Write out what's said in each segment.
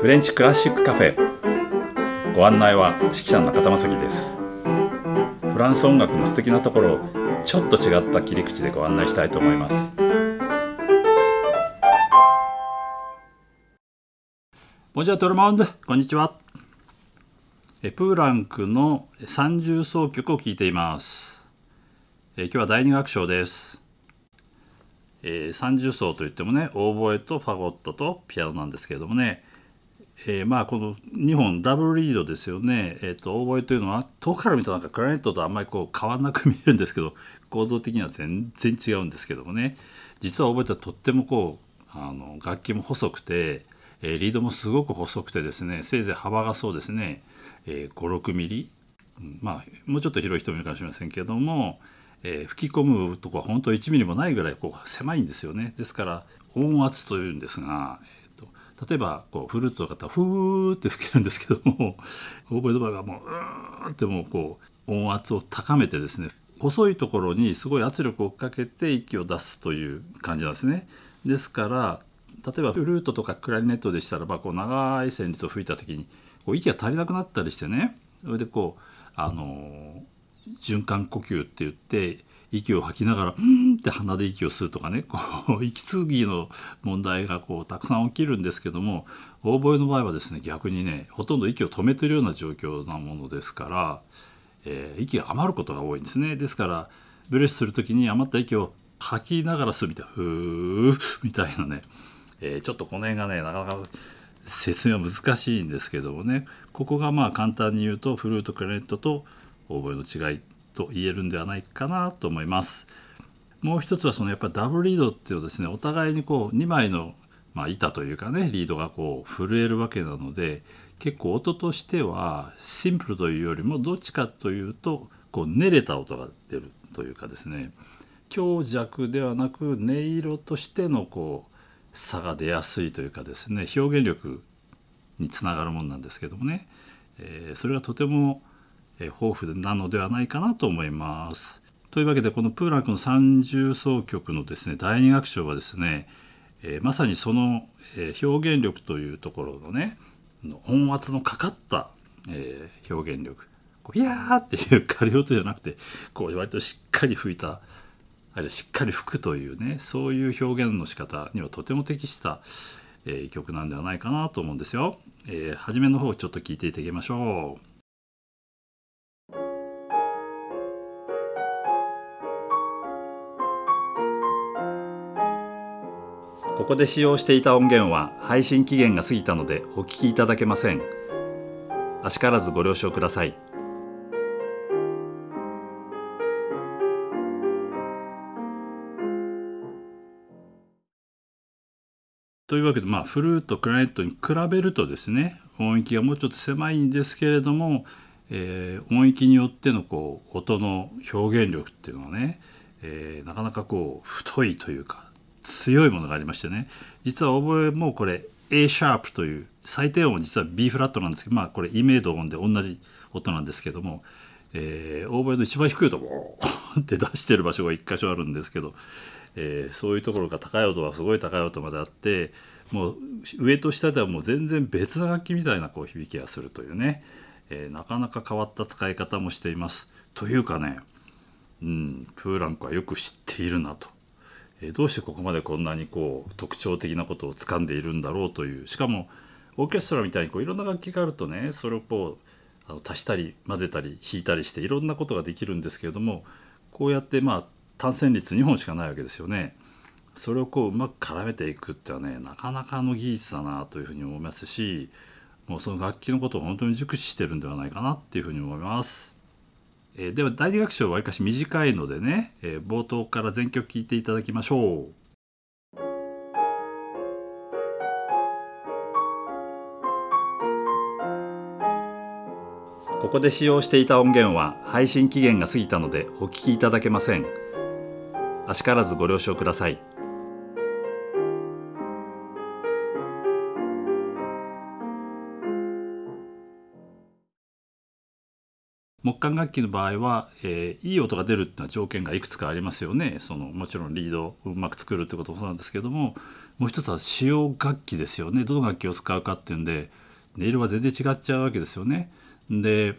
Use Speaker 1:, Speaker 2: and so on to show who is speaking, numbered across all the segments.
Speaker 1: フレンチクラシックカフェ。ご案内は指揮者の中田正樹です。フランス音楽の素敵なところをちょっと違った切り口でご案内したいと思います。ボジャトルモンドこんにちは。えプーランクの三重奏曲を聴いています。え今日は第二楽章です。えー、三重奏といってもねオーボエとファゴットとピアノなんですけれどもね。えー、まあこの2本ダブルリードですよね、えーと、オーボエというのは遠くから見るとなんかクラリネットとあんまりこう変わらなく見えるんですけど構造的には全然違うんですけどもね。実はオーボエってとってもこうあの楽器も細くて、えー、リードもすごく細くてですねせいぜい幅がそうですね、えー、56ミリ、うん、まあもうちょっと広い人もいるかもしれませんけども、えー、吹き込むとこは本当1ミリもないぐらいこう狭いんですよね。ですから音圧というんですが、例えばこうフルートの方はフーって吹けるんですけども オーボエの場合はもううーってもうこう音圧を高めてですね細いところにすごい圧力をかけて息を出すという感じなんですね。ですから例えばフルートとかクラリネットでしたらばこう長い旋律を吹いた時にこう息が足りなくなったりしてねそれでこうあの循環呼吸って言って息を吐きながら「うん」って鼻で息を吸うとかねこう 息継ぎの問題がこうたくさん起きるんですけどもオーボエの場合はですね逆にねほとんど息を止めてるような状況なものですから、えー、息が余ることが多いんですね。ですからブレスする時に余った息を吐きながら吸うみたいな「ふー」みたいなね、えー、ちょっとこの辺がねなかなか説明は難しいんですけどもねここがまあ簡単に言うとフルートクラネットとオーボエの違いと言えるんではないかなと思います。もう一つはそのやっぱダブルリードっていうですねお互いにこう2枚の、まあ、板というかねリードがこう震えるわけなので結構音としてはシンプルというよりもどっちかというとこう練れた音が出るというかですね強弱ではなく音色としてのこう差が出やすいというかですね表現力につながるものなんですけどもね、えー、それがとても豊富なのではないかなと思います。というわけでこのプーランクの三重奏曲のですね第二楽章はですね、えー、まさにその、えー、表現力というところのね音圧のかかった、えー、表現力こういやーっていう軽い音じゃなくてこう割としっかり吹いたあるいはしっかり吹くというねそういう表現の仕方にはとても適した、えー、曲なんではないかなと思うんですよ。えー、初めの方ちょっと聞いていただきましょう。ここで使用していた音源は配信期限が過ぎたのでお聞きいただけません。あしからずご了承ください。というわけで、まあ、フルート、クラリネットに比べるとですね音域がもうちょっと狭いんですけれども、えー、音域によってのこう音の表現力っていうのはね、えー、なかなかこう太いというか強いものがありましてね実は覚えもうこれ A シャープという最低音実は B フラットなんですけどまあこれ E メイド音で同じ音なんですけども、えー、オーボエの一番低いとこって出してる場所が1箇所あるんですけど、えー、そういうところが高い音はすごい高い音まであってもう上と下ではもう全然別な楽器みたいなこう響きがするというね、えー、なかなか変わった使い方もしています。というかね、うん、プーランクはよく知っているなと。えどうしてここまでこんなにこう特徴的なことを掴んでいるんだろうというしかもオーケストラみたいにこういろんな楽器があるとねそれをこうあの足したり混ぜたり弾いたりしていろんなことができるんですけれどもこうやってまあ単線率2本しかないわけですよね。それをこううまく絡めていくってはねなかなかの技術だなというふうに思いますしもうその楽器のことを本当に熟知してるんではないかなっていうふうに思います。えー、では第二楽章はわりかし短いのでね、えー、冒頭から全曲聴いていただきましょう。ここで使用していた音源は配信期限が過ぎたのでお聞きいただけません。あしからずご了承ください。管楽器の場合は、えー、いい音が出るっていうのは条件がいくつかありますよねそのもちろんリードをうまく作るってこともそうなんですけどももう一つは使用楽器ですよねどの楽器を使うかっていうんで音色が全然違っちゃうわけですよね。で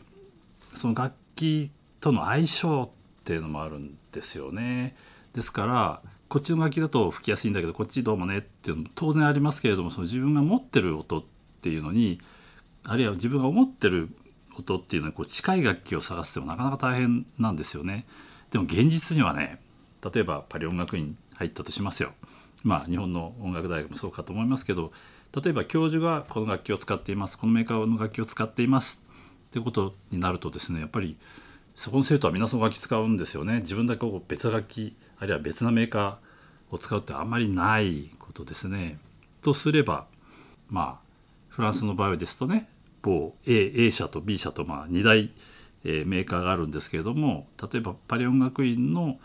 Speaker 1: その楽器との相性っていうのもあるんですよね。ですからこっちの楽器だと吹きやすいんだけどこっちどうもねっていうのも当然ありますけれどもその自分が持ってる音っていうのにあるいは自分が思ってる音っていうのはこう近い楽器を探してもなかなか大変なんですよね。でも現実にはね例えばパリ音楽院入ったとしますよ。まあ日本の音楽大学もそうかと思いますけど例えば教授がこの楽器を使っていますこのメーカーの楽器を使っていますっていうことになるとですねやっぱりそこの生徒は皆その楽器使うんですよね。自分だけこう別楽器あるいは別なメーカーを使うってあんまりないことですね。とすればまあフランスの場合ですとね某 A, A 社と B 社とまあ2大、えー、メーカーがあるんですけれども例えばパリ音楽院の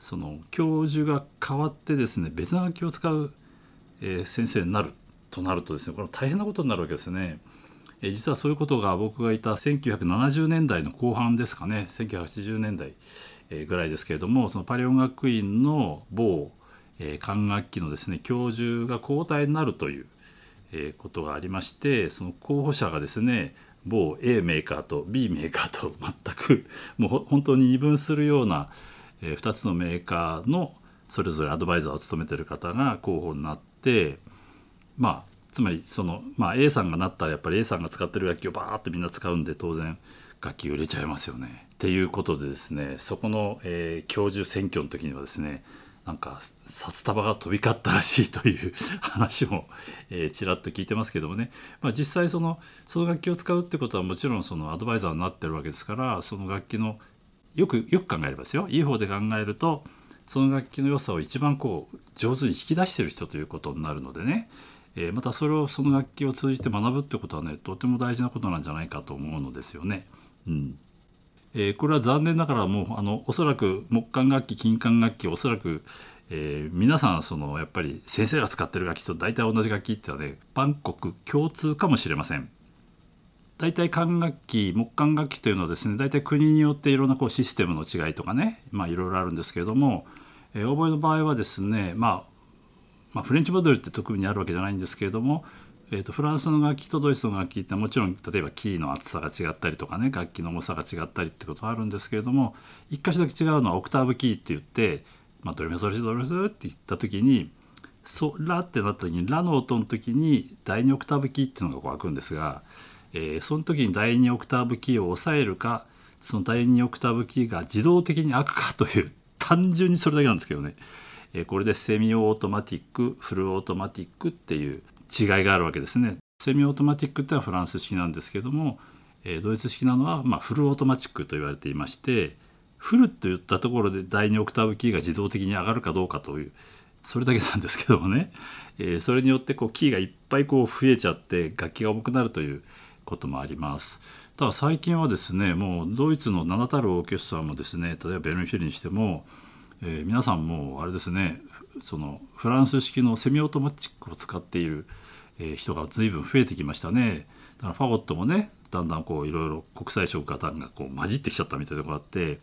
Speaker 1: その教授が変わってですね別な楽器を使う、えー、先生になるとなるとですねこれ大変なことになるわけですね。実はそういうことが僕がいた1970年代の後半ですかね1980年代、ぐらいですけれどもそのパリ音楽院の某、管楽器のですね教授が交代になるというえことがありましてその候補者がですね某 A メーカーと B メーカーと 全くもう本当に二分するような、え2つのメーカーのそれぞれアドバイザーを務めてる方が候補になってまあつまりその、まあ、A さんがなったらやっぱり A さんが使ってる楽器をバーッとみんな使うんで当然楽器売れちゃいますよね。っていうことでですねそこの、えー、教授選挙の時にはですねなんか札束が飛び交ったらしいという 話も、えー、ちらっと聞いてますけどもね、まあ、実際そのその楽器を使うってことはもちろんそのアドバイザーになってるわけですからその楽器のよくよく考えればですよ。いい方で考えるとその楽器の良さを一番こう上手に引き出してる人ということになるのでね、えー、またそれをその楽器を通じて学ぶってことはねとても大事なことなんじゃないかと思うのですよね。うん。えー、これは残念ながらもうあのおそらく木管楽器金管楽器おそらく、えー、皆さんそのやっぱり先生が使ってる楽器と大体同じ楽器っていうのはね万国共通かもしれません。大体管楽器木管楽器というのはですね大体国によっていろんなこうシステムの違いとかねまあいろいろあるんですけれども、えー、オーボエの場合はですね、まあ、まあフレンチモデルって特にあるわけじゃないんですけれどもえーと、フランスの楽器とドイツの楽器ってもちろん例えばキーの厚さが違ったりとかね楽器の重さが違ったりってことはあるんですけれども一箇所だけ違うのはオクターブキーって言って、まあ、ドレミソレシドレミファソって言った時にソラってなった時にラの音の時に第2オクターブキーっていうのがこう開くんですが、えー、その時に第2オクターブキーを押さえるかその第2オクターブキーが自動的に開くかという単純にそれだけなんですけどね、えー、これでセミオートマティックフルオートマティックっていう違いがあるわけですね。セミオートマティックってのはフランス式なんですけども、えー、ドイツ式なのは、まあ、フルオートマチックと言われていましてフルといったところで第2オクターブキーが自動的に上がるかどうかというそれだけなんですけどもね、えー、それによってこうキーがいっぱいこう増えちゃって楽器が重くなるということもあります。ただ最近はですねもうドイツの名だたるオーケストラもですね例えばベルリンフィルにしても、えー、皆さんもあれですねそのフランス式のセミオートマチックを使っているえ人が随分増えてきましたね。だからファゴットもねだんだんこういろいろ国際色型がこう混じってきちゃったみたいなところがあって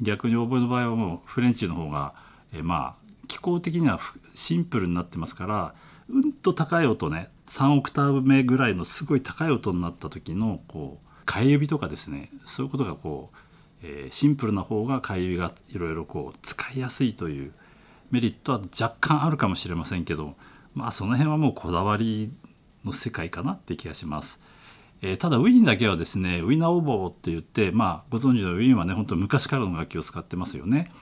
Speaker 1: 逆にオーボエの場合はもうフレンチの方が、えまあ気候的にはシンプルになってますからうんと高い音ね3オクターブ目ぐらいのすごい高い音になった時のこう替え指とかですねそういうことがこう、えー、シンプルな方が替え指がいろいろこう使いやすいというメリットは若干あるかもしれませんけどまあその辺はもうこだわりの世界かなって気がします。えー、ただウィーンだけはですねウィナーオーボーって言ってまあご存知のウィーンはね本当昔からの楽器を使ってますよね。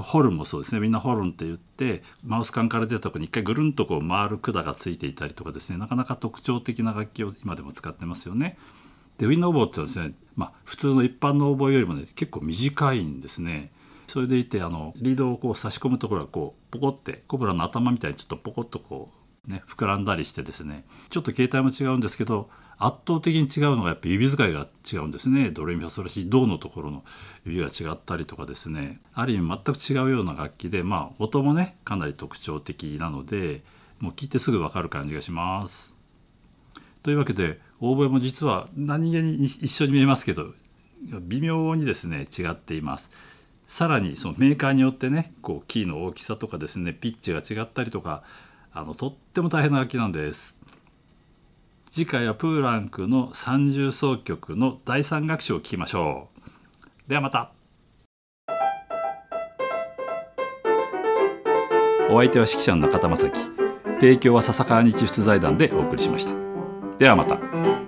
Speaker 1: ホルンもそうですねみんなホルンって言ってマウス管から出たとこに一回ぐるんとこう回る管がついていたりとかですねなかなか特徴的な楽器を今でも使ってますよね。でウィンナーオーボーってはですね、まあ、普通の一般のオーボーよりもね結構短いんですね。それでいてあのリードをこう差し込むところがこうポコってコブラの頭みたいにちょっとポコッとこうね膨らんだりしてですね。ちょっと形態も違うんですけど圧倒的に違うのがやっぱ指使いが違うんですね。ドレミファソラシドのところの指が違ったりとかですね。ある意味全く違うような楽器でまあ音もねかなり特徴的なのでもう聞いてすぐ分かる感じがします。というわけでオーボエも実は何気に一緒に見えますけど微妙にですね違っています。さらにそのメーカーによってねこうキーの大きさとかですねピッチが違ったりとかあのとっても大変な楽器なんです。次回はプーランクの三重奏曲の第三楽章を聴きましょう。ではまた。お相手は指揮者の中田正樹。提供は笹川日出財団でお送りしました。ではまた。